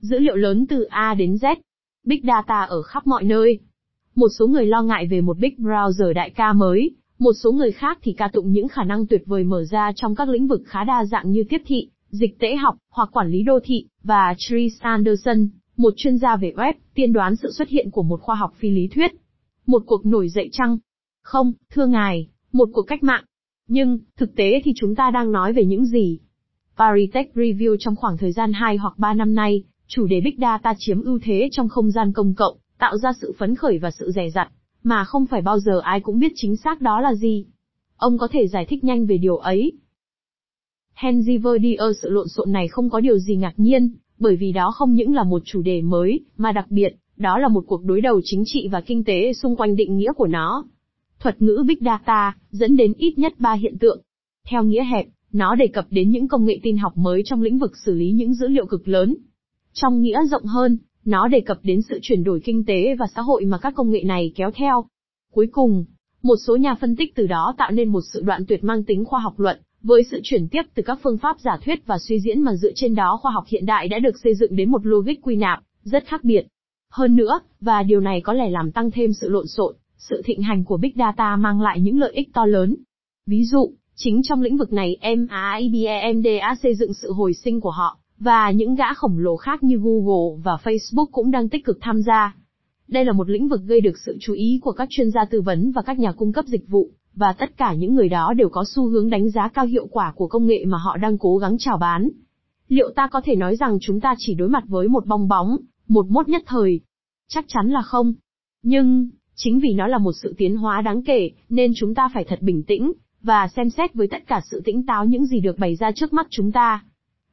dữ liệu lớn từ A đến Z. Big Data ở khắp mọi nơi. Một số người lo ngại về một Big Browser đại ca mới, một số người khác thì ca tụng những khả năng tuyệt vời mở ra trong các lĩnh vực khá đa dạng như tiếp thị, dịch tễ học, hoặc quản lý đô thị, và Tree Anderson, một chuyên gia về web, tiên đoán sự xuất hiện của một khoa học phi lý thuyết. Một cuộc nổi dậy chăng? Không, thưa ngài, một cuộc cách mạng. Nhưng, thực tế thì chúng ta đang nói về những gì? Paris Tech Review trong khoảng thời gian 2 hoặc 3 năm nay, chủ đề Big Data chiếm ưu thế trong không gian công cộng, tạo ra sự phấn khởi và sự dè dặt, mà không phải bao giờ ai cũng biết chính xác đó là gì. Ông có thể giải thích nhanh về điều ấy. Henry Verdier sự lộn xộn này không có điều gì ngạc nhiên, bởi vì đó không những là một chủ đề mới, mà đặc biệt, đó là một cuộc đối đầu chính trị và kinh tế xung quanh định nghĩa của nó. Thuật ngữ Big Data, dẫn đến ít nhất ba hiện tượng. Theo nghĩa hẹp, nó đề cập đến những công nghệ tin học mới trong lĩnh vực xử lý những dữ liệu cực lớn. Trong nghĩa rộng hơn, nó đề cập đến sự chuyển đổi kinh tế và xã hội mà các công nghệ này kéo theo. Cuối cùng, một số nhà phân tích từ đó tạo nên một sự đoạn tuyệt mang tính khoa học luận, với sự chuyển tiếp từ các phương pháp giả thuyết và suy diễn mà dựa trên đó khoa học hiện đại đã được xây dựng đến một logic quy nạp, rất khác biệt. Hơn nữa, và điều này có lẽ làm tăng thêm sự lộn xộn, sự thịnh hành của Big Data mang lại những lợi ích to lớn. Ví dụ, chính trong lĩnh vực này MAIBEMD đã xây dựng sự hồi sinh của họ, và những gã khổng lồ khác như Google và Facebook cũng đang tích cực tham gia. Đây là một lĩnh vực gây được sự chú ý của các chuyên gia tư vấn và các nhà cung cấp dịch vụ, và tất cả những người đó đều có xu hướng đánh giá cao hiệu quả của công nghệ mà họ đang cố gắng chào bán. Liệu ta có thể nói rằng chúng ta chỉ đối mặt với một bong bóng, một mốt nhất thời? Chắc chắn là không. Nhưng, chính vì nó là một sự tiến hóa đáng kể, nên chúng ta phải thật bình tĩnh, và xem xét với tất cả sự tĩnh táo những gì được bày ra trước mắt chúng ta.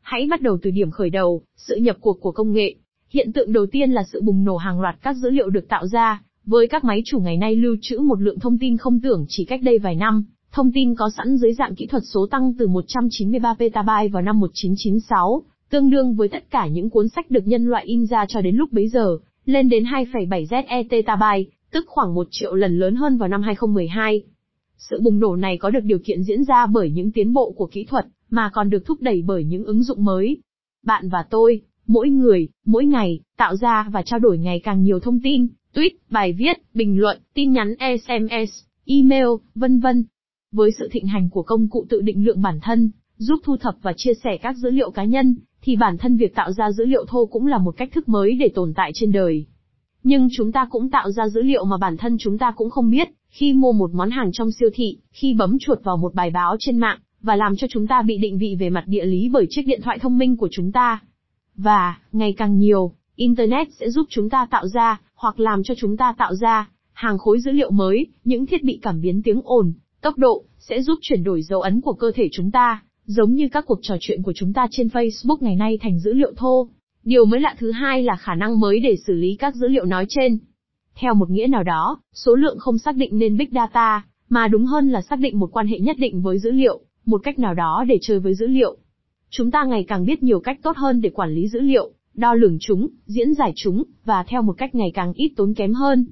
Hãy bắt đầu từ điểm khởi đầu, sự nhập cuộc của công nghệ. Hiện tượng đầu tiên là sự bùng nổ hàng loạt các dữ liệu được tạo ra, với các máy chủ ngày nay lưu trữ một lượng thông tin không tưởng chỉ cách đây vài năm, thông tin có sẵn dưới dạng kỹ thuật số tăng từ 193 petabyte vào năm 1996, tương đương với tất cả những cuốn sách được nhân loại in ra cho đến lúc bấy giờ, lên đến 2,7 zettabyte, tức khoảng 1 triệu lần lớn hơn vào năm 2012. Sự bùng nổ này có được điều kiện diễn ra bởi những tiến bộ của kỹ thuật, mà còn được thúc đẩy bởi những ứng dụng mới. Bạn và tôi, mỗi người, mỗi ngày, tạo ra và trao đổi ngày càng nhiều thông tin, tweet, bài viết, bình luận, tin nhắn SMS, email, vân vân. Với sự thịnh hành của công cụ tự định lượng bản thân, giúp thu thập và chia sẻ các dữ liệu cá nhân, thì bản thân việc tạo ra dữ liệu thô cũng là một cách thức mới để tồn tại trên đời. Nhưng chúng ta cũng tạo ra dữ liệu mà bản thân chúng ta cũng không biết, khi mua một món hàng trong siêu thị, khi bấm chuột vào một bài báo trên mạng, và làm cho chúng ta bị định vị về mặt địa lý bởi chiếc điện thoại thông minh của chúng ta. Và, ngày càng nhiều, Internet sẽ giúp chúng ta tạo ra, hoặc làm cho chúng ta tạo ra, hàng khối dữ liệu mới, những thiết bị cảm biến tiếng ồn, tốc độ, sẽ giúp chuyển đổi dấu ấn của cơ thể chúng ta, giống như các cuộc trò chuyện của chúng ta trên Facebook ngày nay thành dữ liệu thô. Điều mới lạ thứ hai là khả năng mới để xử lý các dữ liệu nói trên. Theo một nghĩa nào đó, số lượng không xác định nên Big Data, mà đúng hơn là xác định một quan hệ nhất định với dữ liệu, một cách nào đó để chơi với dữ liệu. Chúng ta ngày càng biết nhiều cách tốt hơn để quản lý dữ liệu, đo lường chúng, diễn giải chúng, và theo một cách ngày càng ít tốn kém hơn.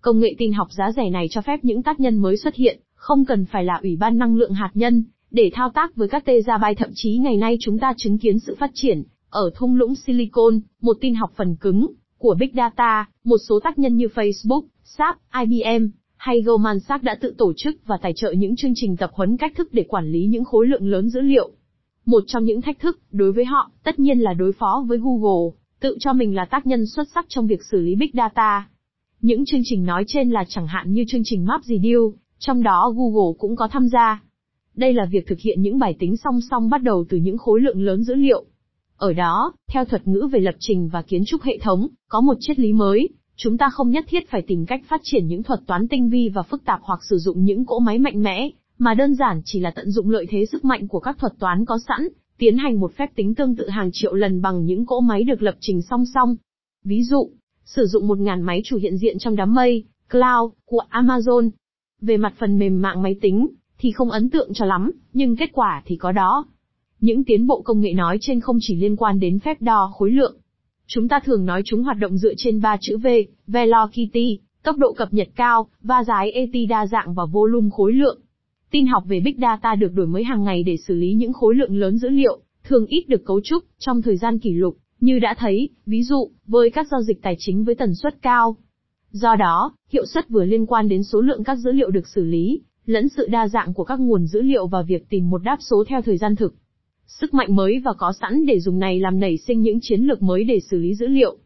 Công nghệ tin học giá rẻ này cho phép những tác nhân mới xuất hiện, không cần phải là ủy ban năng lượng hạt nhân, để thao tác với các tê giác bay thậm chí ngày nay chúng ta chứng kiến sự phát triển, ở thung lũng Silicon, một tin học phần cứng, của Big Data, một số tác nhân như Facebook, SAP, IBM, hay Goldman Sachs đã tự tổ chức và tài trợ những chương trình tập huấn cách thức để quản lý những khối lượng lớn dữ liệu. Một trong những thách thức, đối với họ, tất nhiên là đối phó với Google, tự cho mình là tác nhân xuất sắc trong việc xử lý Big Data. Những chương trình nói trên là chẳng hạn như chương trình Map Deal, trong đó Google cũng có tham gia. Đây là việc thực hiện những bài tính song song bắt đầu từ những khối lượng lớn dữ liệu. Ở đó, theo thuật ngữ về lập trình và kiến trúc hệ thống, có một triết lý mới, chúng ta không nhất thiết phải tìm cách phát triển những thuật toán tinh vi và phức tạp hoặc sử dụng những cỗ máy mạnh mẽ, mà đơn giản chỉ là tận dụng lợi thế sức mạnh của các thuật toán có sẵn, tiến hành một phép tính tương tự hàng triệu lần bằng những cỗ máy được lập trình song song. Ví dụ, sử dụng 1.000 máy chủ hiện diện trong đám mây, cloud, của Amazon. Về mặt phần mềm mạng máy tính, thì không ấn tượng cho lắm, nhưng kết quả thì có đó. Những tiến bộ công nghệ nói trên không chỉ liên quan đến phép đo khối lượng. Chúng ta thường nói chúng hoạt động dựa trên ba chữ V, velocity, tốc độ cập nhật cao, và giải ET đa dạng và volume khối lượng. Tin học về Big Data được đổi mới hàng ngày để xử lý những khối lượng lớn dữ liệu, thường ít được cấu trúc, trong thời gian kỷ lục, Như đã thấy, ví dụ, với các giao dịch tài chính với tần suất cao. Do đó, hiệu suất vừa liên quan đến số lượng các dữ liệu được xử lý, lẫn sự đa dạng của các nguồn dữ liệu và việc tìm một đáp số theo thời gian thực. Sức mạnh mới và có sẵn để dùng này làm nảy sinh những chiến lược mới để xử lý dữ liệu.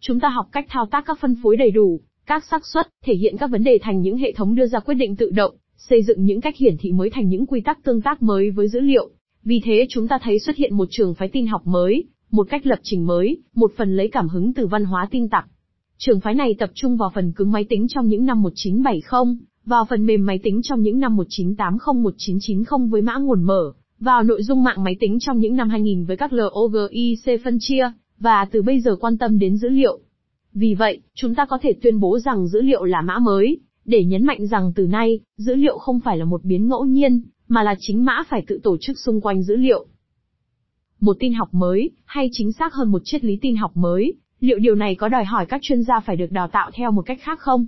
Chúng ta học cách thao tác các phân phối đầy đủ, các xác suất, thể hiện các vấn đề thành những hệ thống đưa ra quyết định tự động, xây dựng những cách hiển thị mới thành những quy tắc tương tác mới với dữ liệu. Vì thế chúng ta thấy xuất hiện một trường phái tin học mới, một cách lập trình mới, một phần lấy cảm hứng từ văn hóa tin tặc. Trường phái này tập trung vào phần cứng máy tính trong những năm 1970, vào phần mềm máy tính trong những năm 1980-1990 với mã nguồn mở, vào nội dung mạng máy tính trong những năm 2000 với các LOGIC phân chia, và từ bây giờ quan tâm đến dữ liệu. Vì vậy, chúng ta có thể tuyên bố rằng dữ liệu là mã mới, để nhấn mạnh rằng từ nay, dữ liệu không phải là một biến ngẫu nhiên, mà là chính mã phải tự tổ chức xung quanh dữ liệu. Một tin học mới, hay chính xác hơn một triết lý tin học mới, liệu điều này có đòi hỏi các chuyên gia phải được đào tạo theo một cách khác không?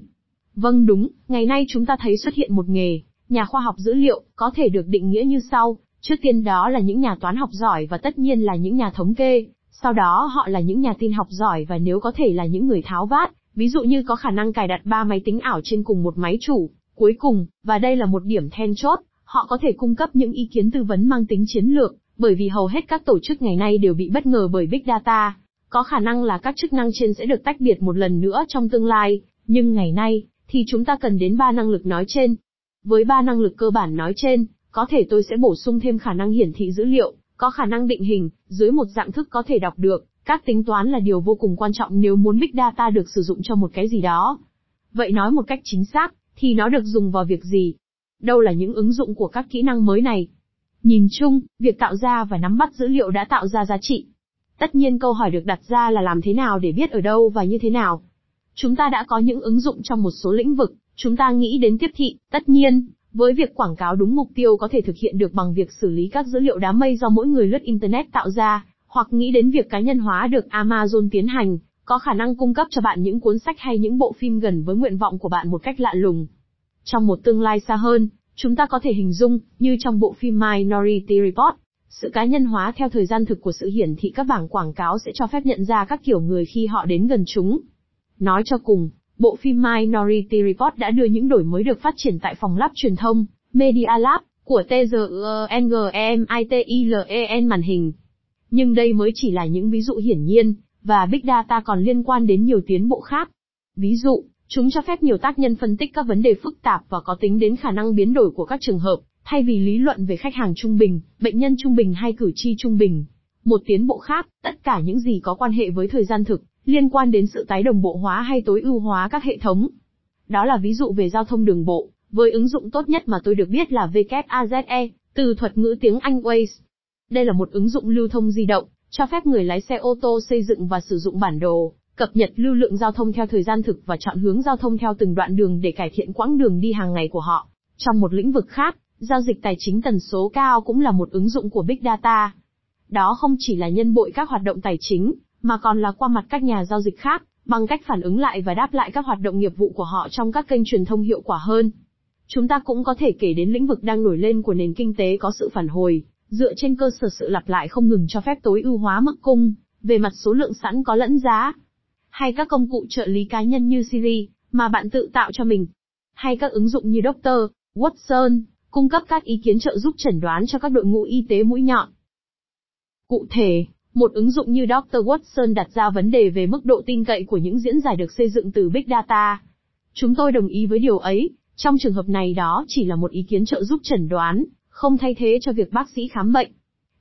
Vâng đúng, ngày nay chúng ta thấy xuất hiện một nghề, nhà khoa học dữ liệu, có thể được định nghĩa như sau, trước tiên đó là những nhà toán học giỏi và tất nhiên là những nhà thống kê, sau đó họ là những nhà tin học giỏi và nếu có thể là những người tháo vát, ví dụ như có khả năng cài đặt ba máy tính ảo trên cùng một máy chủ. Cuối cùng, và đây là một điểm then chốt, họ có thể cung cấp những ý kiến tư vấn mang tính chiến lược, bởi vì hầu hết các tổ chức ngày nay đều bị bất ngờ bởi Big Data. Có khả năng là các chức năng trên sẽ được tách biệt một lần nữa trong tương lai, nhưng ngày nay, thì chúng ta cần đến ba năng lực nói trên. Với ba năng lực cơ bản nói trên, có thể tôi sẽ bổ sung thêm khả năng hiển thị dữ liệu, có khả năng định hình, dưới một dạng thức có thể đọc được, các tính toán là điều vô cùng quan trọng nếu muốn Big Data được sử dụng cho một cái gì đó. Vậy nói một cách chính xác, thì nó được dùng vào việc gì? Đâu là những ứng dụng của các kỹ năng mới này? Nhìn chung, việc tạo ra và nắm bắt dữ liệu đã tạo ra giá trị. Tất nhiên câu hỏi được đặt ra là làm thế nào để biết ở đâu và như thế nào. Chúng ta đã có những ứng dụng trong một số lĩnh vực, chúng ta nghĩ đến tiếp thị, tất nhiên, với việc quảng cáo đúng mục tiêu có thể thực hiện được bằng việc xử lý các dữ liệu đám mây do mỗi người lướt Internet tạo ra, hoặc nghĩ đến việc cá nhân hóa được Amazon tiến hành, có khả năng cung cấp cho bạn những cuốn sách hay những bộ phim gần với nguyện vọng của bạn một cách lạ lùng. Trong một tương lai xa hơn, chúng ta có thể hình dung, như trong bộ phim Minority Report, sự cá nhân hóa theo thời gian thực của sự hiển thị các bảng quảng cáo sẽ cho phép nhận ra các kiểu người khi họ đến gần chúng. Nói cho cùng, bộ phim Minority Report đã đưa những đổi mới được phát triển tại phòng lab truyền thông, Media Lab, của TGENGMITILEN màn hình. Nhưng đây mới chỉ là những ví dụ hiển nhiên, và Big Data còn liên quan đến nhiều tiến bộ khác. Ví dụ, chúng cho phép nhiều tác nhân phân tích các vấn đề phức tạp và có tính đến khả năng biến đổi của các trường hợp, thay vì lý luận về khách hàng trung bình, bệnh nhân trung bình hay cử tri trung bình. Một tiến bộ khác, tất cả những gì có quan hệ với thời gian thực, liên quan đến sự tái đồng bộ hóa hay tối ưu hóa các hệ thống. Đó là ví dụ về giao thông đường bộ, với ứng dụng tốt nhất mà tôi được biết là WAZE, từ thuật ngữ tiếng Anh Waze. Đây là một ứng dụng lưu thông di động, cho phép người lái xe ô tô xây dựng và sử dụng bản đồ, cập nhật lưu lượng giao thông theo thời gian thực và chọn hướng giao thông theo từng đoạn đường để cải thiện quãng đường đi hàng ngày của họ. Trong một lĩnh vực khác, giao dịch tài chính tần số cao cũng là một ứng dụng của Big Data. Đó không chỉ là nhân bội các hoạt động tài chính, mà còn là qua mặt các nhà giao dịch khác, bằng cách phản ứng lại và đáp lại các hoạt động nghiệp vụ của họ trong các kênh truyền thông hiệu quả hơn. Chúng ta cũng có thể kể đến lĩnh vực đang nổi lên của nền kinh tế có sự phản hồi, dựa trên cơ sở sự lặp lại không ngừng cho phép tối ưu hóa mức cung, về mặt số lượng sẵn có lẫn giá. Hay các công cụ trợ lý cá nhân như Siri, mà bạn tự tạo cho mình. Hay các ứng dụng như Doctor Watson, cung cấp các ý kiến trợ giúp chẩn đoán cho các đội ngũ y tế mũi nhọn. Cụ thể, một ứng dụng như Dr. Watson đặt ra vấn đề về mức độ tin cậy của những diễn giải được xây dựng từ Big Data. Chúng tôi đồng ý với điều ấy, trong trường hợp này đó chỉ là một ý kiến trợ giúp chẩn đoán, không thay thế cho việc bác sĩ khám bệnh.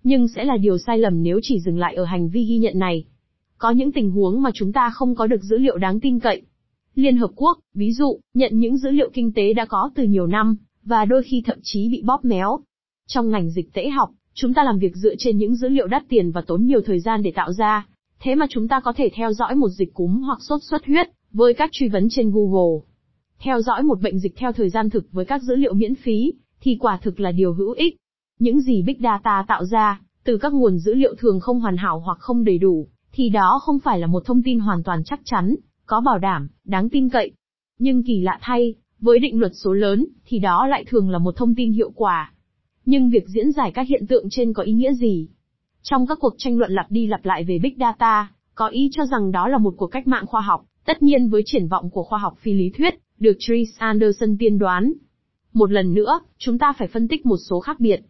Nhưng sẽ là điều sai lầm nếu chỉ dừng lại ở hành vi ghi nhận này. Có những tình huống mà chúng ta không có được dữ liệu đáng tin cậy. Liên Hợp Quốc, ví dụ, nhận những dữ liệu kinh tế đã có từ nhiều năm, và đôi khi thậm chí bị bóp méo. Trong ngành dịch tễ học, Chúng ta làm việc dựa trên những dữ liệu đắt tiền và tốn nhiều thời gian để tạo ra. Thế mà chúng ta có thể theo dõi một dịch cúm hoặc sốt xuất huyết, với các truy vấn trên Google. Theo dõi một bệnh dịch theo thời gian thực với các dữ liệu miễn phí, thì quả thực là điều hữu ích. Những gì Big Data tạo ra, từ các nguồn dữ liệu thường không hoàn hảo hoặc không đầy đủ, thì đó không phải là một thông tin hoàn toàn chắc chắn, có bảo đảm, đáng tin cậy. Nhưng kỳ lạ thay, với định luật số lớn, thì đó lại thường là một thông tin hiệu quả. Nhưng việc diễn giải các hiện tượng trên có ý nghĩa gì? Trong các cuộc tranh luận lặp đi lặp lại về Big Data, có ý cho rằng đó là một cuộc cách mạng khoa học, tất nhiên với triển vọng của khoa học phi lý thuyết, được Chris Anderson tiên đoán. Một lần nữa, chúng ta phải phân tích một số khác biệt.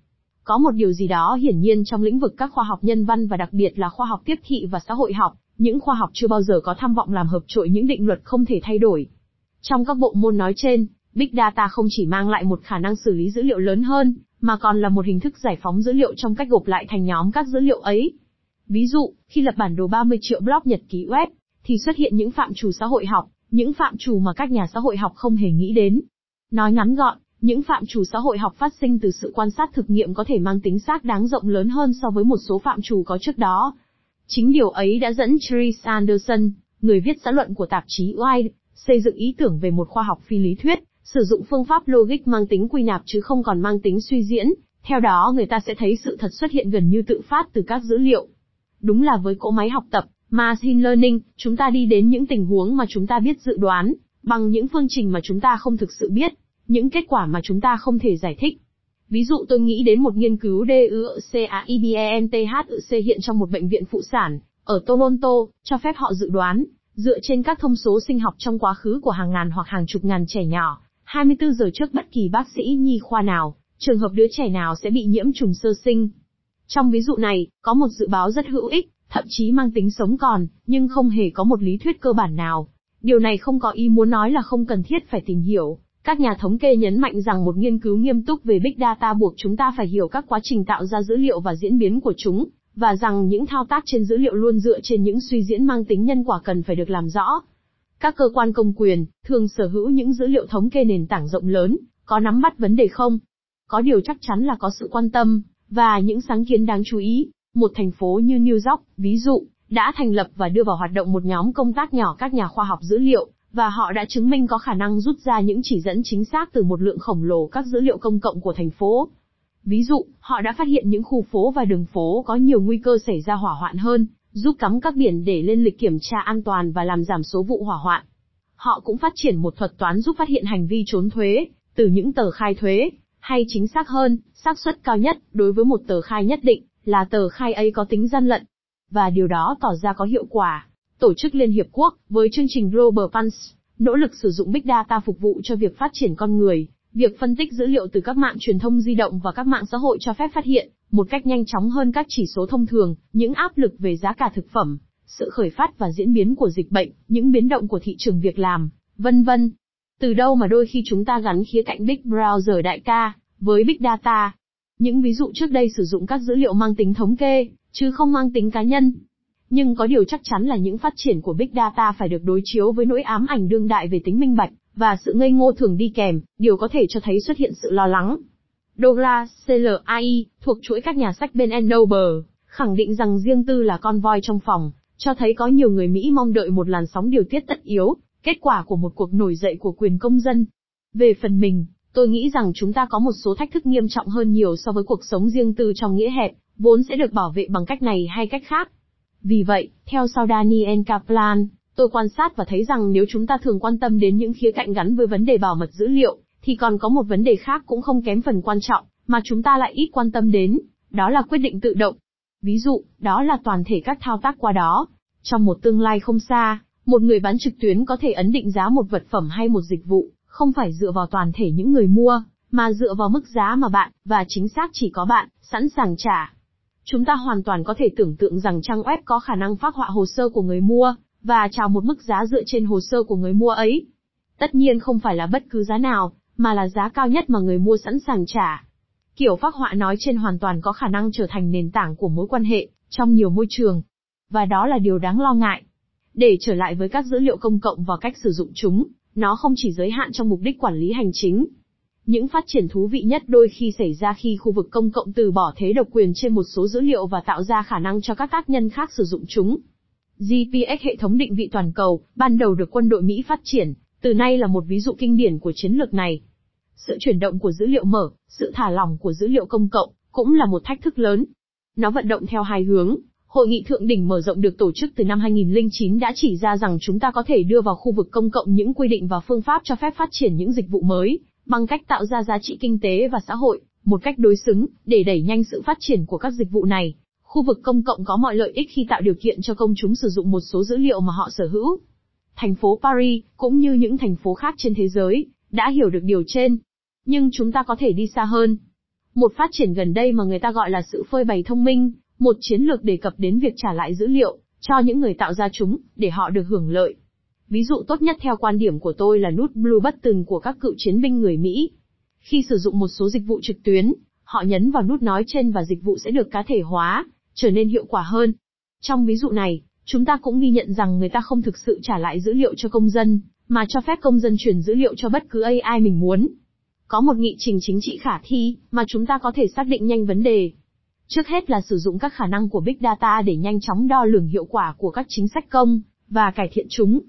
Có một điều gì đó hiển nhiên trong lĩnh vực các khoa học nhân văn và đặc biệt là khoa học tiếp thị và xã hội học, những khoa học chưa bao giờ có tham vọng làm hợp trội những định luật không thể thay đổi. Trong các bộ môn nói trên, Big Data không chỉ mang lại một khả năng xử lý dữ liệu lớn hơn, mà còn là một hình thức giải phóng dữ liệu trong cách gộp lại thành nhóm các dữ liệu ấy. Ví dụ, khi lập bản đồ 30 triệu blog nhật ký web, thì xuất hiện những phạm trù xã hội học, những phạm trù mà các nhà xã hội học không hề nghĩ đến. Nói ngắn gọn, những phạm trù xã hội học phát sinh từ sự quan sát thực nghiệm có thể mang tính xác đáng rộng lớn hơn so với một số phạm trù có trước đó. Chính điều ấy đã dẫn Therese Anderson, người viết xã luận của tạp chí Wired, xây dựng ý tưởng về một khoa học phi lý thuyết, sử dụng phương pháp logic mang tính quy nạp chứ không còn mang tính suy diễn, theo đó người ta sẽ thấy sự thật xuất hiện gần như tự phát từ các dữ liệu. Đúng là với cỗ máy học tập, Machine Learning, chúng ta đi đến những tình huống mà chúng ta biết dự đoán, bằng những phương trình mà chúng ta không thực sự biết, những kết quả mà chúng ta không thể giải thích. Ví dụ tôi nghĩ đến một nghiên cứu DUCAIBENTHUC hiện trong một bệnh viện phụ sản, ở Toronto, cho phép họ dự đoán, dựa trên các thông số sinh học trong quá khứ của hàng ngàn hoặc hàng chục ngàn trẻ nhỏ, 24 giờ trước bất kỳ bác sĩ nhi khoa nào, trường hợp đứa trẻ nào sẽ bị nhiễm trùng sơ sinh. Trong ví dụ này, có một dự báo rất hữu ích, thậm chí mang tính sống còn, nhưng không hề có một lý thuyết cơ bản nào. Điều này không có ý muốn nói là không cần thiết phải tìm hiểu. Các nhà thống kê nhấn mạnh rằng một nghiên cứu nghiêm túc về Big Data buộc chúng ta phải hiểu các quá trình tạo ra dữ liệu và diễn biến của chúng, và rằng những thao tác trên dữ liệu luôn dựa trên những suy diễn mang tính nhân quả cần phải được làm rõ. Các cơ quan công quyền, thường sở hữu những dữ liệu thống kê nền tảng rộng lớn, có nắm bắt vấn đề không? Có điều chắc chắn là có sự quan tâm, và những sáng kiến đáng chú ý. Một thành phố như New York, ví dụ, đã thành lập và đưa vào hoạt động một nhóm công tác nhỏ các nhà khoa học dữ liệu, và họ đã chứng minh có khả năng rút ra những chỉ dẫn chính xác từ một lượng khổng lồ các dữ liệu công cộng của thành phố. Ví dụ, họ đã phát hiện những khu phố và đường phố có nhiều nguy cơ xảy ra hỏa hoạn hơn, giúp cắm các biển để lên lịch kiểm tra an toàn và làm giảm số vụ hỏa hoạn. Họ cũng phát triển một thuật toán giúp phát hiện hành vi trốn thuế, từ những tờ khai thuế, hay chính xác hơn, xác suất cao nhất đối với một tờ khai nhất định là tờ khai ấy có tính gian lận. Và điều đó tỏ ra có hiệu quả. Tổ chức Liên Hiệp Quốc, với chương trình Global Funds, nỗ lực sử dụng Big Data phục vụ cho việc phát triển con người, Việc phân tích dữ liệu từ các mạng truyền thông di động và các mạng xã hội cho phép phát hiện, một cách nhanh chóng hơn các chỉ số thông thường, những áp lực về giá cả thực phẩm, sự khởi phát và diễn biến của dịch bệnh, những biến động của thị trường việc làm, vân vân. Từ đâu mà đôi khi chúng ta gắn khía cạnh Big Browser đại ca, với Big Data. Những ví dụ trước đây sử dụng các dữ liệu mang tính thống kê, chứ không mang tính cá nhân. Nhưng có điều chắc chắn là những phát triển của Big Data phải được đối chiếu với nỗi ám ảnh đương đại về tính minh bạch, và sự ngây ngô thường đi kèm, điều có thể cho thấy xuất hiện sự lo lắng. Douglas CLAI, thuộc chuỗi các nhà sách bên Noble, khẳng định rằng riêng tư là con voi trong phòng, cho thấy có nhiều người Mỹ mong đợi một làn sóng điều tiết tất yếu, kết quả của một cuộc nổi dậy của quyền công dân. Về phần mình, tôi nghĩ rằng chúng ta có một số thách thức nghiêm trọng hơn nhiều so với cuộc sống riêng tư trong nghĩa hẹp, vốn sẽ được bảo vệ bằng cách này hay cách khác. Vì vậy, theo sau Daniel Kaplan, Tôi quan sát và thấy rằng nếu chúng ta thường quan tâm đến những khía cạnh gắn với vấn đề bảo mật dữ liệu, thì còn có một vấn đề khác cũng không kém phần quan trọng, mà chúng ta lại ít quan tâm đến, đó là quyết định tự động. Ví dụ, đó là toàn thể các thao tác qua đó. Trong một tương lai không xa, một người bán trực tuyến có thể ấn định giá một vật phẩm hay một dịch vụ, không phải dựa vào toàn thể những người mua, mà dựa vào mức giá mà bạn, và chính xác chỉ có bạn, sẵn sàng trả. Chúng ta hoàn toàn có thể tưởng tượng rằng trang web có khả năng phát họa hồ sơ của người mua, và chào một mức giá dựa trên hồ sơ của người mua ấy. Tất nhiên không phải là bất cứ giá nào, mà là giá cao nhất mà người mua sẵn sàng trả. Kiểu phác họa nói trên hoàn toàn có khả năng trở thành nền tảng của mối quan hệ, trong nhiều môi trường. Và đó là điều đáng lo ngại. Để trở lại với các dữ liệu công cộng và cách sử dụng chúng, nó không chỉ giới hạn trong mục đích quản lý hành chính. Những phát triển thú vị nhất đôi khi xảy ra khi khu vực công cộng từ bỏ thế độc quyền trên một số dữ liệu và tạo ra khả năng cho các tác nhân khác sử dụng chúng. GPS hệ thống định vị toàn cầu, ban đầu được quân đội Mỹ phát triển, từ nay là một ví dụ kinh điển của chiến lược này. Sự chuyển động của dữ liệu mở, sự thả lỏng của dữ liệu công cộng, cũng là một thách thức lớn. Nó vận động theo hai hướng. Hội nghị thượng đỉnh mở rộng được tổ chức từ năm 2009 đã chỉ ra rằng chúng ta có thể đưa vào khu vực công cộng những quy định và phương pháp cho phép phát triển những dịch vụ mới, bằng cách tạo ra giá trị kinh tế và xã hội, một cách đối xứng, để đẩy nhanh sự phát triển của các dịch vụ này. Khu vực công cộng có mọi lợi ích khi tạo điều kiện cho công chúng sử dụng một số dữ liệu mà họ sở hữu. Thành phố Paris, cũng như những thành phố khác trên thế giới, đã hiểu được điều trên. Nhưng chúng ta có thể đi xa hơn. Một phát triển gần đây mà người ta gọi là sự phơi bày thông minh, một chiến lược đề cập đến việc trả lại dữ liệu, cho những người tạo ra chúng, để họ được hưởng lợi. Ví dụ tốt nhất theo quan điểm của tôi là nút Blue Button của các cựu chiến binh người Mỹ. Khi sử dụng một số dịch vụ trực tuyến, họ nhấn vào nút nói trên và dịch vụ sẽ được cá thể hóa, trở nên hiệu quả hơn. Trong ví dụ này, chúng ta cũng ghi nhận rằng người ta không thực sự trả lại dữ liệu cho công dân, mà cho phép công dân chuyển dữ liệu cho bất cứ AI mình muốn. Có một nghị trình chính trị khả thi, mà chúng ta có thể xác định nhanh vấn đề. Trước hết là sử dụng các khả năng của Big Data để nhanh chóng đo lường hiệu quả của các chính sách công, và cải thiện chúng.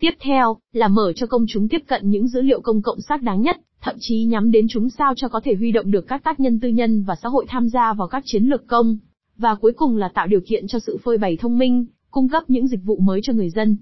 Tiếp theo, là mở cho công chúng tiếp cận những dữ liệu công cộng xác đáng nhất, thậm chí nhắm đến chúng sao cho có thể huy động được các tác nhân tư nhân và xã hội tham gia vào các chiến lược công. Và cuối cùng là tạo điều kiện cho sự phơi bày thông minh, cung cấp những dịch vụ mới cho người dân.